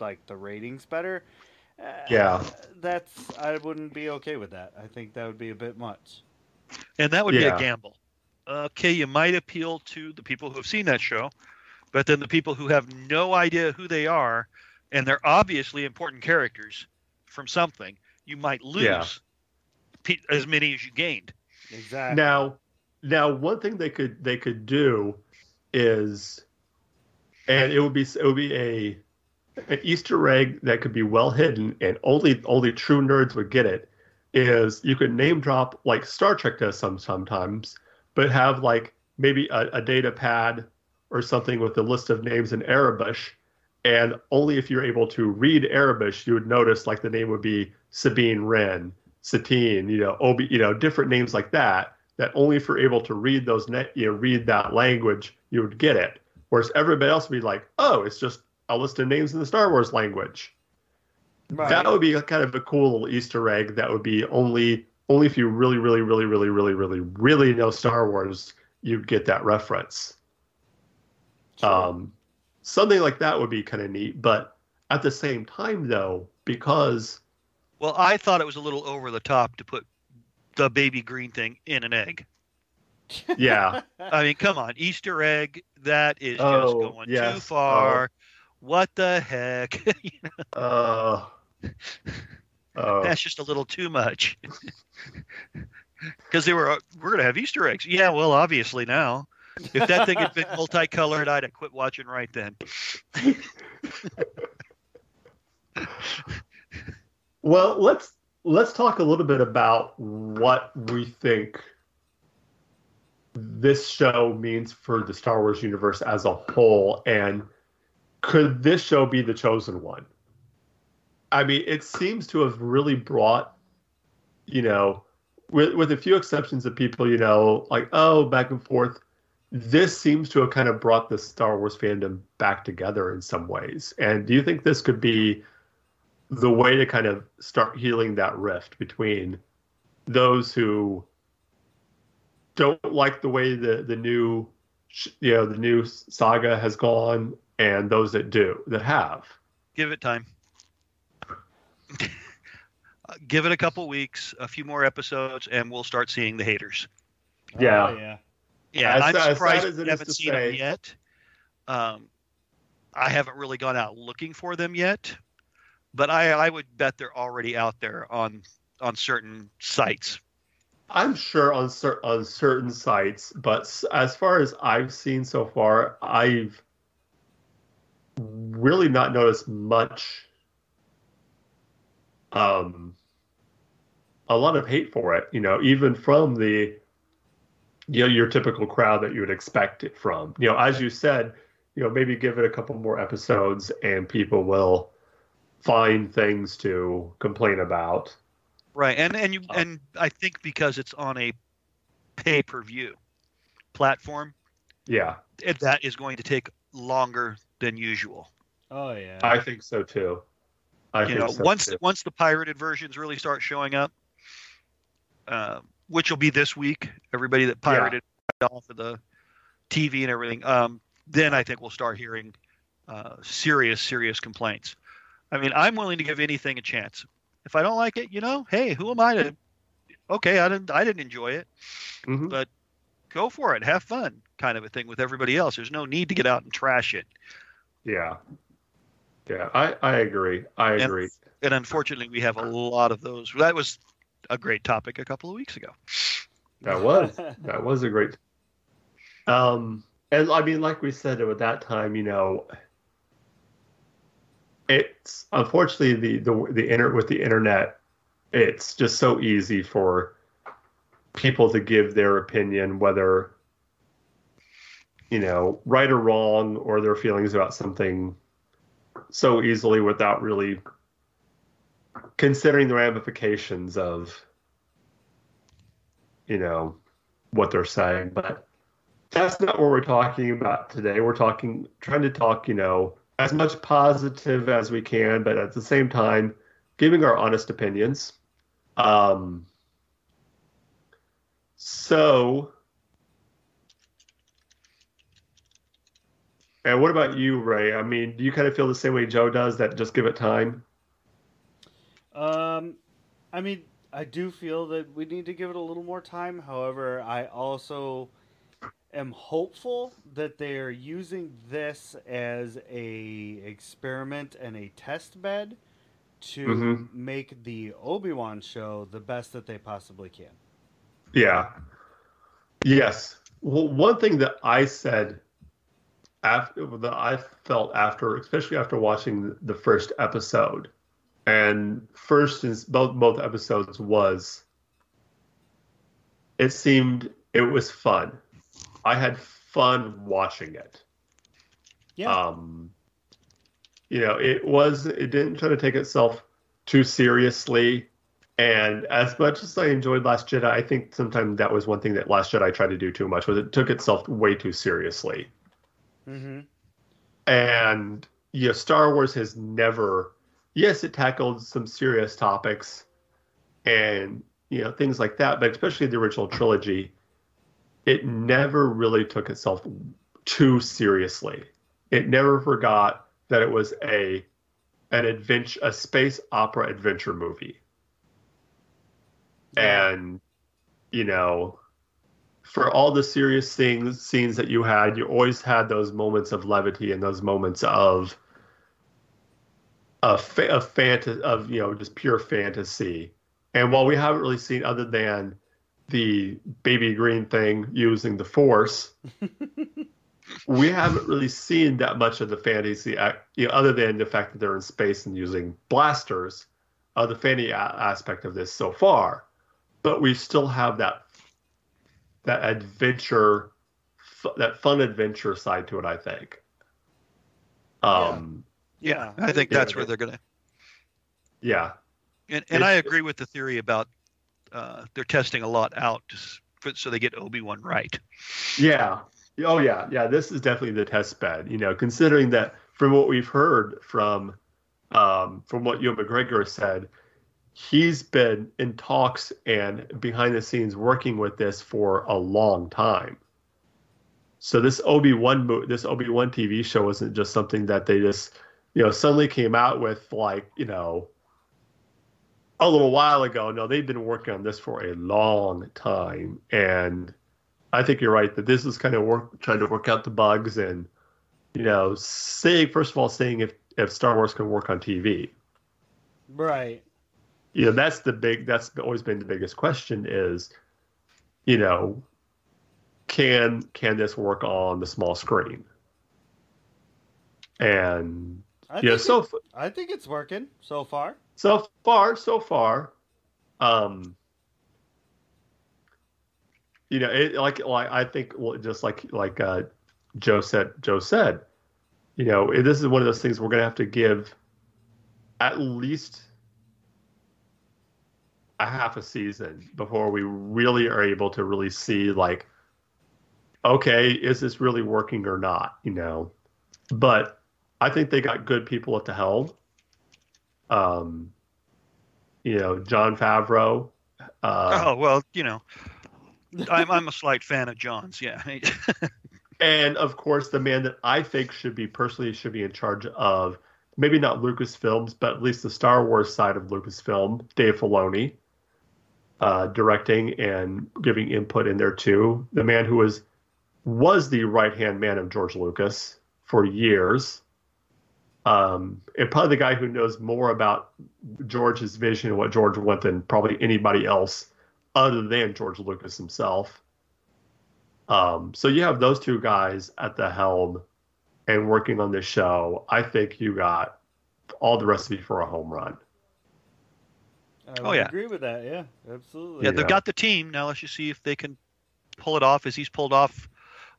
like the ratings better, uh, Yeah. that's I wouldn't be okay with that. I think that would be a bit much. And that would be a gamble. Okay, you might appeal to the people who have seen that show, but then the people who have no idea who they are, and they're obviously important characters from something, you might lose Yeah. pe- as many as you gained. Exactly. Now, now one thing they could they could do is, and it would be it would be a an Easter egg that could be well hidden and only only true nerds would get it. Is you could name drop like Star Trek does some sometimes, but have like maybe a, a data pad or something with a list of names in Aurebesh, and only if you're able to read Aurebesh, you would notice like the name would be Sabine Wren, Satine, you know, Obi, you know, different names like that. That only if you're able to read those, ne- you know, read that language, you would get it. Whereas everybody else would be like, oh, it's just a list of names in the Star Wars language. Right. That would be a kind of a cool little Easter egg that would be only only if you really, really, really, really, really, really, really know Star Wars, you'd get that reference. Um, something like that would be kind of neat, but at the same time, though, because Well, I thought it was a little over the top to put the baby green thing in an egg. yeah, I mean, come on, Easter egg. That is just Oh, going yes. too far. What the heck? You know, uh, uh, That's just a little too much. Because they were, uh, we're gonna have Easter eggs. Yeah, well, obviously now. If that thing had been multicolored, I'd have quit watching right then. Well, let's let's talk a little bit about what we think this show means for the Star Wars universe as a whole and could this show be the chosen one? I mean, it seems to have really brought you know, with with a few exceptions of people, you know, like oh, back and forth, this seems to have kind of brought the Star Wars fandom back together in some ways. And do you think this could be the way to kind of start healing that rift between those who don't like the way the the new you know the new saga has gone and those that do that have Give it time. Give it a couple weeks, a few more episodes, and we'll start seeing the haters. Yeah. Oh, yeah. Yeah, As I'm sad- as surprised as it we haven't to seen them yet. Um, I haven't really gone out looking for them yet, but I, I would bet they're already out there on on certain sites. i'm sure on cer- on certain sites but as far as i've seen so far i've really not noticed much um a lot of hate for it you know even from the you know your typical crowd that you would expect it from you know as you said you know maybe give it a couple more episodes and people will find things to complain about Right, and and you Uh, and I think because it's on a pay per view platform, yeah it, that is going to take longer than usual. Oh yeah. i think so too i you think know, so once too. once the pirated versions really start showing up, uh, which will be this week, everybody that Yeah. pirated off of the TV and everything, um, then I think we'll start hearing uh, serious, serious complaints. I mean, I'm willing to give anything a chance. If I don't like it, you know, hey, who am I to? Okay, I didn't, I didn't enjoy it. Mhm. but Go for it, have fun, kind of a thing with everybody else. There's no need to get out and trash it. Yeah. Yeah, I, I agree. I And- agree. And unfortunately, we have a lot of those. That was a great topic a couple of weeks ago. That was that was a great. Um, and I mean, like we said at that time, you know, it's unfortunately the the the inter with the internet, it's just so easy for people to give their opinion, whether you know right or wrong, or their feelings about something, so easily without really considering the ramifications of you know what they're saying. But that's not what we're talking about today. We're talking trying to talk you know as much positive as we can but at the same time giving our honest opinions. Um so and what about you ray? I mean do you kind of feel the same way joe does that just give it time? Um, I mean, I do feel that we need to give it a little more time. However, I also am hopeful that they are using this as a experiment and a test bed to Mhm. make the Obi Wan show the best that they possibly can. Yeah. Yes. Well, one thing that I said after that I felt after, especially after watching the first episode, and first in both both episodes was, it seemed it was fun. I had fun watching it. Yeah. Um, you know, it was it didn't try to take itself too seriously. And as much as I enjoyed Last Jedi, I think sometimes that was one thing that Last Jedi tried to do too much was it took itself way too seriously. mm-hmm. And you know, Star Wars has never yes, it tackled some serious topics and you know things like that. But especially the original trilogy, it never really took itself too seriously. It never forgot that it was a an adventure, a space opera adventure movie, and you know for all the serious things scenes that you had, you always had those moments of levity and those moments of a, fa- a fanta- of you know just pure fantasy. And while we haven't really seen other than the baby green thing using the force, we haven't really seen that much of the fantasy, you know, other than the fact that they're in space and using blasters, of the fantasy a- aspect of this so far. But we still have that that adventure, f- that fun adventure side to it. I think. Um, Yeah, I think Yeah. that's where they're gonna. yeah, And and It's- I agree with the theory about uh, they're testing a lot out just so they get Obi Wan right. yeah, oh yeah, yeah. This is definitely the test bed. You know, considering that from what we've heard from, um, from what Ewan McGregor said, he's been in talks and behind the scenes working with this for a long time. So this Obi Wan this Obi Wan TV show wasn't just something that they just you know suddenly came out with like you know a little while ago. No, they've been working on this for a long time, and I think you're right that this is kind of work trying to work out the bugs and you know seeing first of all seeing if if Star Wars can work on TV Right. you know that's the big that's always been the biggest question is you know can can this work on the small screen and I yeah so it- I think it's working so far. So far so far um you know it like like i think just like like uh joe said joe said you know this is one of those things we're gonna have to give at least a half a season before we really are able to really see like okay is this really working or not you know? But i think they got good people at the helm um you know jon favreau uh, oh well, you know, I'm I'm a slight fan of John's. Yeah, and of course the man that i think should be personally should be in charge of maybe not lucasfilms but at least the star wars side of lucasfilm dave filoni uh, directing and giving input in there too the man who was was the right hand man of george lucas for years um, and probably the guy who knows more about george's vision and what george wanted than probably anybody else other than george lucas himself um, so you have those two guys at the helm and working on this show. I think you got all the recipe for a home run. I Oh, yeah. agree with that. Yeah, absolutely. yeah, Yeah. they've got the team now. Let's just see if they can pull it off as he's pulled off.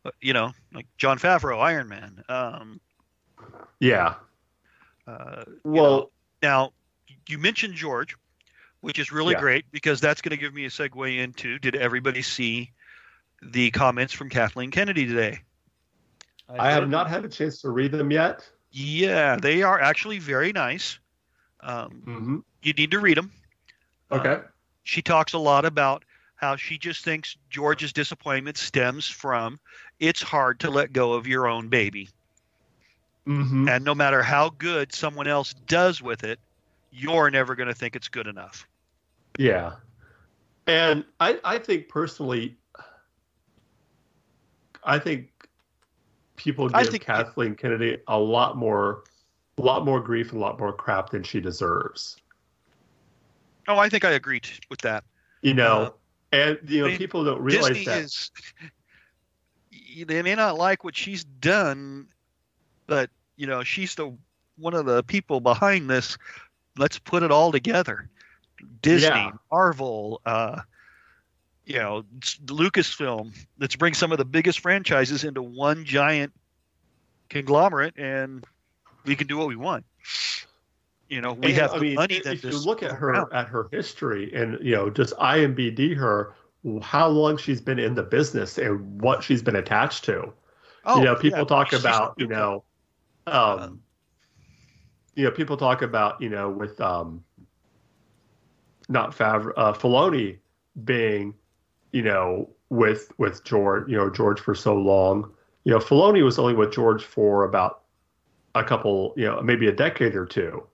uh, You know, like Jon Favreau, Iron Man. Um, Yeah. Uh, you Well, know, now you mentioned George, which is really Yeah. great because that's going to give me a segue into did everybody see the comments from Kathleen Kennedy today? I have not had a chance to read them yet. Yeah, they are actually very nice. Um, hmm you need to read them. Okay. she talks a lot about how she just thinks George's disappointment stems from it's hard to let go of your own baby. Hmm And no matter how good someone else does with it, you're never going to think it's good enough. Yeah. And I, I think personally, I think people give I think- Kathleen Kennedy a lot more, a lot more grief and a lot more crap than she deserves. Oh, I think I agree t- with that. You know, Uh, and you know, I mean, people don't realize Disney that. is they may not like what she's done, but you know, she's the one of the people behind this. Let's put it all together. Disney, Yeah. Marvel, uh, you know, Lucasfilm. Let's bring some of the biggest franchises into one giant conglomerate, and we can do what we want. You know, we And, have I the mean, money if that you look at her around. at her history and you know just IMBD her, how long she's been in the business and what she's been attached to. Oh, you know, people yeah, talk about you know, um, you know, people talk about you know with um, not Favre, uh, Filoni being, you know, with with George, you know, George for so long. You know, Filoni was only with George for about a couple, you know, maybe a decade or two.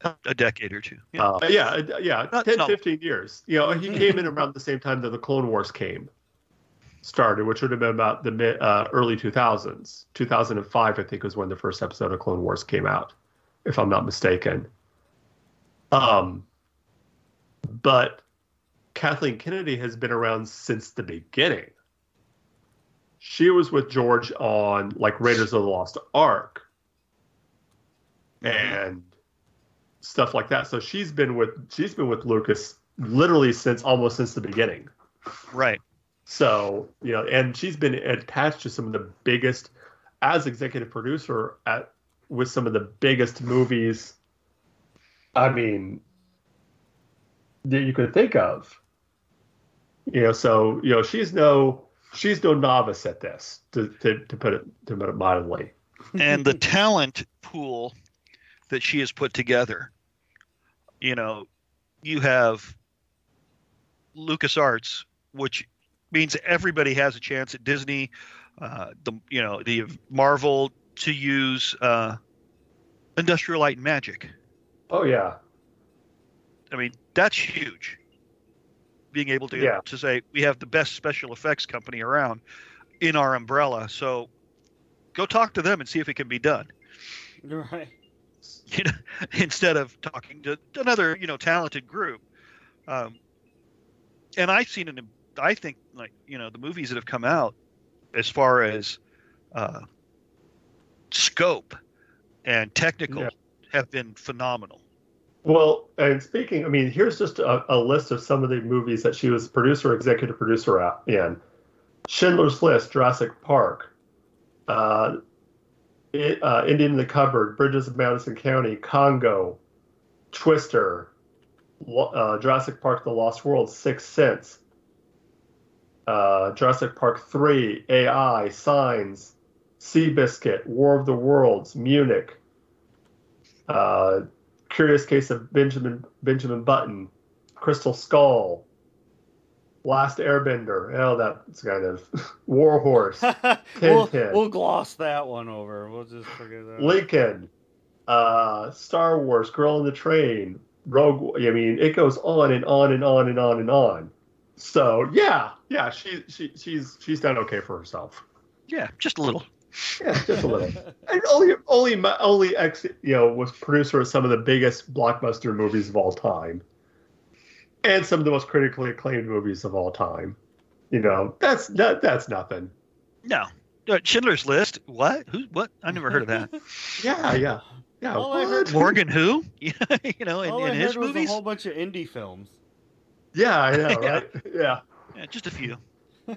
a decade or two. Yeah. Uh, yeah, uh, yeah, Not- 10, no. 15 years. You know, he came in around the same time that the Clone Wars came started, which would have been about the mid, uh, early 2000s. 2005, I think, was when the first episode of Clone Wars came out, if I'm not mistaken. Um, but Kathleen Kennedy has been around since the beginning. She was with George on like Raiders of the Lost Ark and stuff like that. So she's been with she's been with Lucas literally since almost since the beginning. right. So, you know, and she's been attached to some of the biggest as executive producer at with some of the biggest movies I mean that you could think of. You know, so, you know, she's no she's no novice at this, to, to, to put it to put it mildly. and the talent pool that she has put together. You know, you have LucasArts, which means everybody has a chance at Disney. Uh, the you know the Marvel to use uh, Industrial Light and Magic. Oh yeah. I mean that's huge. Being able to Yeah. to say we have the best special effects company around in our umbrella, so go talk to them and see if it can be done. Right. you know, instead of talking to another, you know, talented group. Um, and I've seen it. I think like you know the movies that have come out as far as uh, scope and technical Yeah. have been phenomenal. Well, and speaking, I mean, here's just a, a list of some of the movies that she was producer, executive producer at, in Schindler's List, Jurassic Park, uh, it, uh, Indian in the Cupboard, Bridges of Madison County, Congo, Twister, uh, Jurassic Park: The Lost World, Sixth Sense, uh, Jurassic Park 3, AI, Signs, Seabiscuit, War of the Worlds, Munich. Uh, Curious Case of Benjamin Benjamin Button, Crystal Skull, Last Airbender. Oh, that's kind of War Horse, we'll, we'll gloss that one over. We'll just forget that. Lincoln, uh, Star Wars, Girl in the Train, Rogue. I mean, it goes on and on and on and on and on. So yeah, yeah, she she she's she's done okay for herself. Yeah, just a little. Yeah, just a little. and only only my- only ex you know was producer of some of the biggest blockbuster movies of all time, and some of the most critically acclaimed movies of all time. You know, that's that that's nothing. No, Uh, Schindler's List. What? Who? What? I never heard of that. Yeah, yeah, yeah. All what? Morgan who? you know, in, All in I his heard was a whole bunch of indie films. Yeah, I know, Yeah. right? yeah, Yeah, just a few.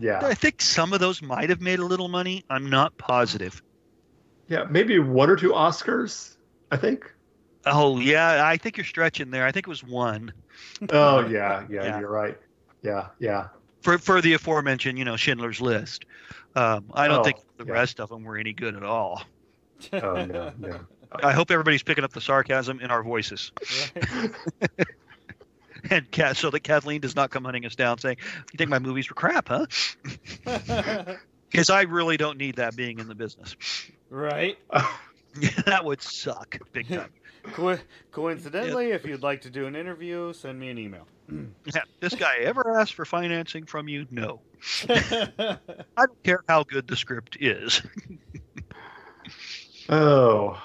yeah, I think some of those might have made a little money. I'm not positive. yeah. Maybe one or two Oscars. I think. Oh yeah, I think you're stretching there. I think it was one Oh yeah, yeah. Yeah. You're right. Yeah, yeah. for for the aforementioned, you know, Schindler's List. Um, I don't Oh, think the yeah. rest of them were any good at all. Oh no, no. I hope everybody's picking up the sarcasm in our voices, Right. and so that Kathleen does not come hunting us down saying, "You think my movies were crap, huh?" Because I really don't need that being in the business. right. that would suck big time. Co- coincidentally, if you'd like to do an interview, send me an email. Yeah, this guy ever asked for financing from you? No. I don't care how good the script is. Oh.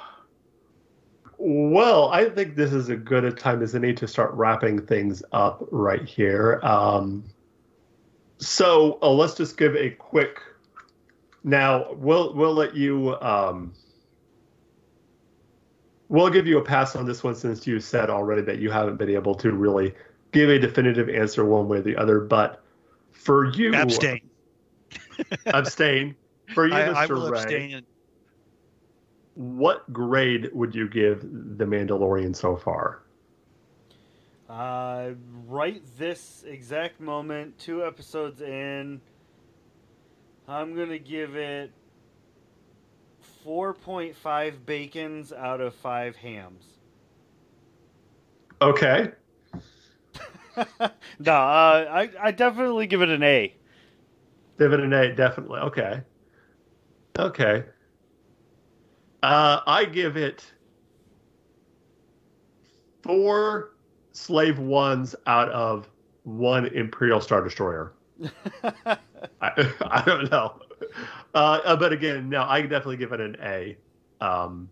Well, I think this is a good a time as any to start wrapping things up right here. Um, so uh, let's just give a quick. Now we'll we'll let you. Um, we'll give you a pass on this one since you said already that you haven't been able to really give a definitive answer one way or the other. But for you, Abstain. abstain. For you, I, Mr. I will Ray, abstain. What grade would you give The Mandalorian so far? Uh, right this exact moment, two episodes in, I'm gonna give it 4.5 bacons out of five hams. Okay. no, uh, I I definitely give it an A. Give it an A, definitely. Okay. Okay. Uh, I give it four slave ones out of one Imperial Star Destroyer. I, I don't know. Uh, but again, no, I definitely give it an A. Um,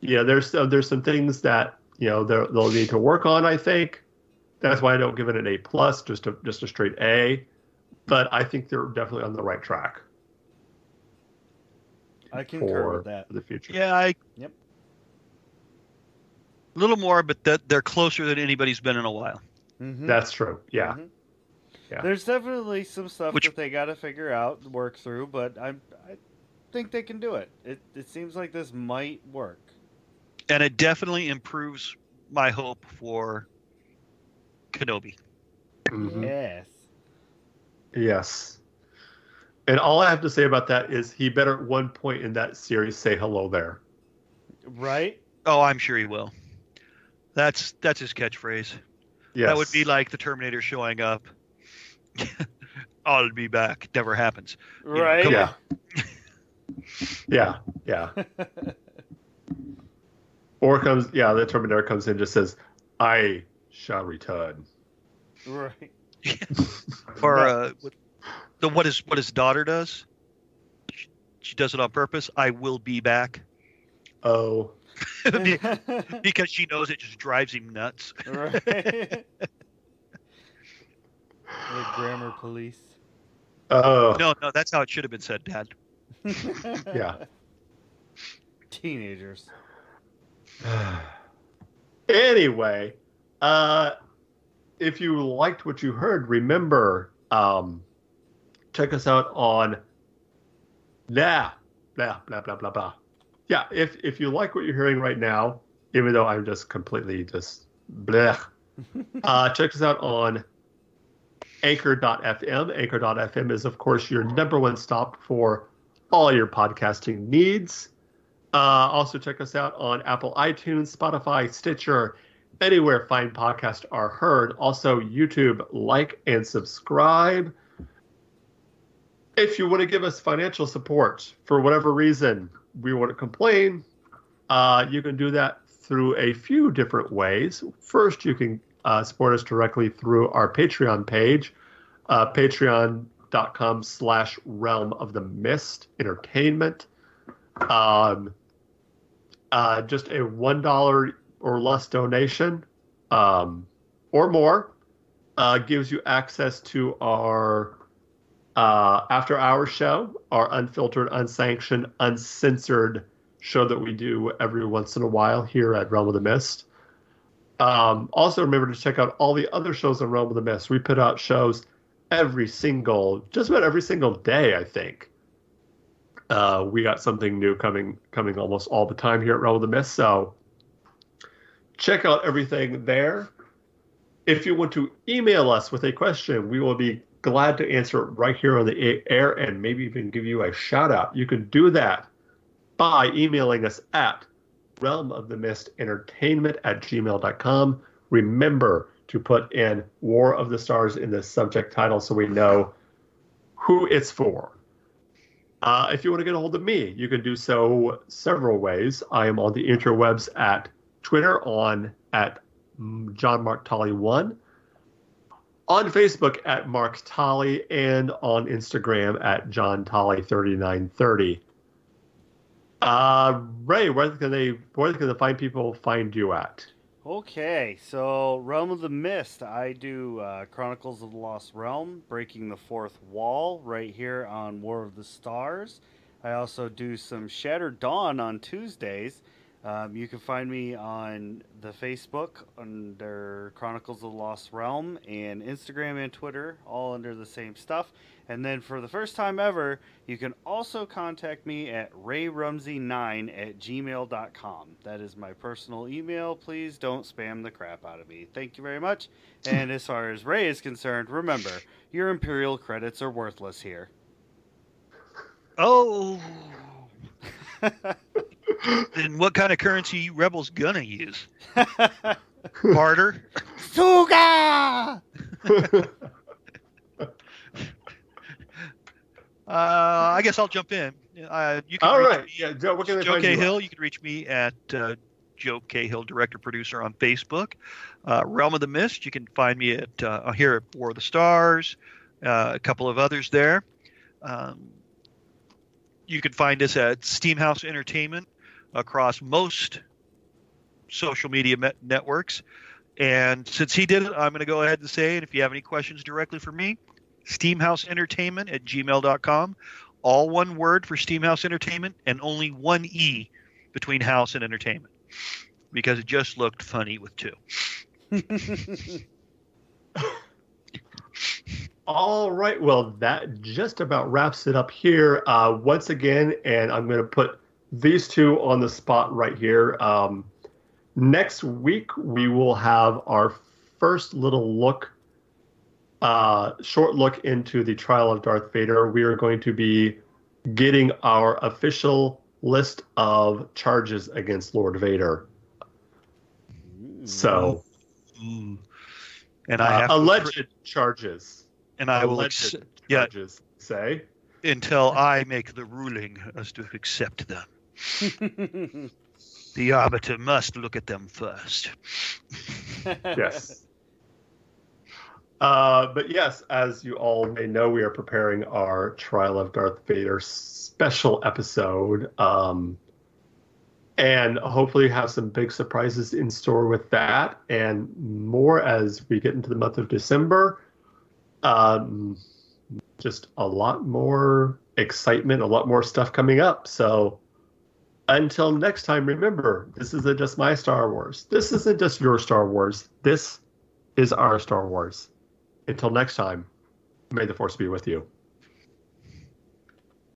yeah, there's uh, there's some things that you know they'll need to work on. I think that's why I don't give it an A plus, just a just a straight A. But I think they're definitely on the right track. I concur for with that. the future. Yeah, I. Yep. A little more, but that they're closer than anybody's been in a while. Mhm. That's true. Yeah. Mhm. Yeah. There's definitely some stuff Which- that they got to figure out, work through, but I I think they can do it. It it seems like this might work. And it definitely improves my hope for Kenobi. Mhm. Yes. Yes. And all I have to say about that is he better at one point in that series say hello there. Right? Oh, I'm sure he will. That's that's his catchphrase. Yes. That would be like the Terminator showing up. I'll be back. Never happens. know, Right? come Yeah. yeah. Yeah. Or comes yeah, the Terminator comes in and just says, I shall return. Right. Or uh, what- the what his what his daughter does. She- She does it on purpose. I will be back Oh. Because she knows it just drives him nuts. right. the grammar police. Oh. No, no, that's how it should have been said, Dad. Yeah. Teenagers. anyway, uh, if you liked what you heard, remember, um, check us out on blah blah blah blah blah blah. Yeah, if if you like what you're hearing right now, even though I'm just completely just blah, uh, check us out on Anchor.fm. Anchor.fm is, of course, your number one stop for all your podcasting needs. Uh, also, check us out on Apple iTunes, Spotify, Stitcher, anywhere fine podcasts are heard. Also, YouTube, like and subscribe. If you want to give us financial support for whatever reason, we want to complain, uh, you can do that through a few different ways. First, you can uh, support us directly through our Patreon page, uh, patreon.com slash realm of the mist entertainment. Um, uh, just a one dollar or less donation, um, or more, uh, gives you access to our uh, after our show, our unfiltered, unsanctioned, uncensored show that we do every once in a while here at Realm of the Mist. Um, also, remember to check out all the other shows on Realm of the Mist. We put out shows every single, just about every single day, I think. Uh, we got something new coming coming almost all the time here at Realm of the Mist. So check out everything there. If you want to email us with a question, we will be glad to answer right here on the air and maybe even give you a shout out. You can do that by emailing us at realm of the mist entertainment at gmail.com. Remember to put in War of the Stars in the subject title so we know who it's for. Uh, if you want to get a hold of me, you can do so several ways. I am on the interwebs at Twitter on at John Mark Tolley one, on Facebook at Mark Tolley, and on Instagram at John Tolley thirty nine thirty. Uh, Ray, where can they where can the fine people find you at? Okay, so Realm of the Mist. I do uh, Chronicles of the Lost Realm, Breaking the Fourth Wall, right here on War of the Stars. I also do some Shattered Dawn on Tuesdays. Um, you can find me on the Facebook under Chronicles of the Lost Realm and Instagram and Twitter, all under the same stuff. And then for the first time ever, you can also contact me at rayrumsey9 at gmail.com. That is my personal email. Please don't spam the crap out of me. Thank you very much. And as far as Ray is concerned, remember, your Imperial credits are worthless here. Oh, then what kind of currency Rebels gonna use? Barter. Suga! Uh, I guess I'll jump in. Uh, you can All reach right. me- Yeah, Joe, what can Joe find you? Cahill. You can reach me at uh, Joe Cahill, director producer on Facebook. Uh, Realm of the Mist. You can find me at uh, here at War of the Stars. Uh, a couple of others there. Um, you can find us at Steamhouse Entertainment across most social media met- networks. And since he did it, I'm going to go ahead and say it. If you have any questions directly for me, Steamhouse Entertainment at gmail.com all one word for Steamhouse Entertainment and only one E between house and entertainment because it just looked funny with two. All right. Well, that just about wraps it up here. Uh, once again, and I'm going to put these two on the spot right here. Um, next week, we will have our first little look, uh, short look into the trial of Darth Vader. We are going to be getting our official list of charges against Lord Vader. So. And I have uh, alleged charges. and I will alleged ex- yeah. charges. Say. until I make the ruling as to accept them. The arbiter must look at them first. yes. Uh, but yes, as you all may know, we are preparing our Trial of Darth Vader special episode. Um, and hopefully have some big surprises in store with that and more as we get into the month of December. Um, just a lot more excitement, a lot more stuff coming up. So until next time, remember, this isn't just my Star Wars. This isn't just your Star Wars. This is our Star Wars. Until next time, may the Force be with you.